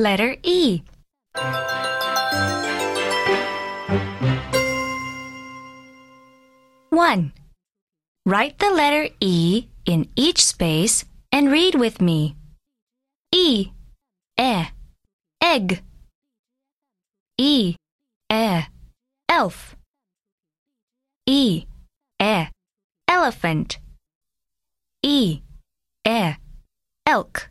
Letter E. One. Write the letter E in each space and read with me. E, e, egg. E, e, elf. E, e, elephant. E, e, elk.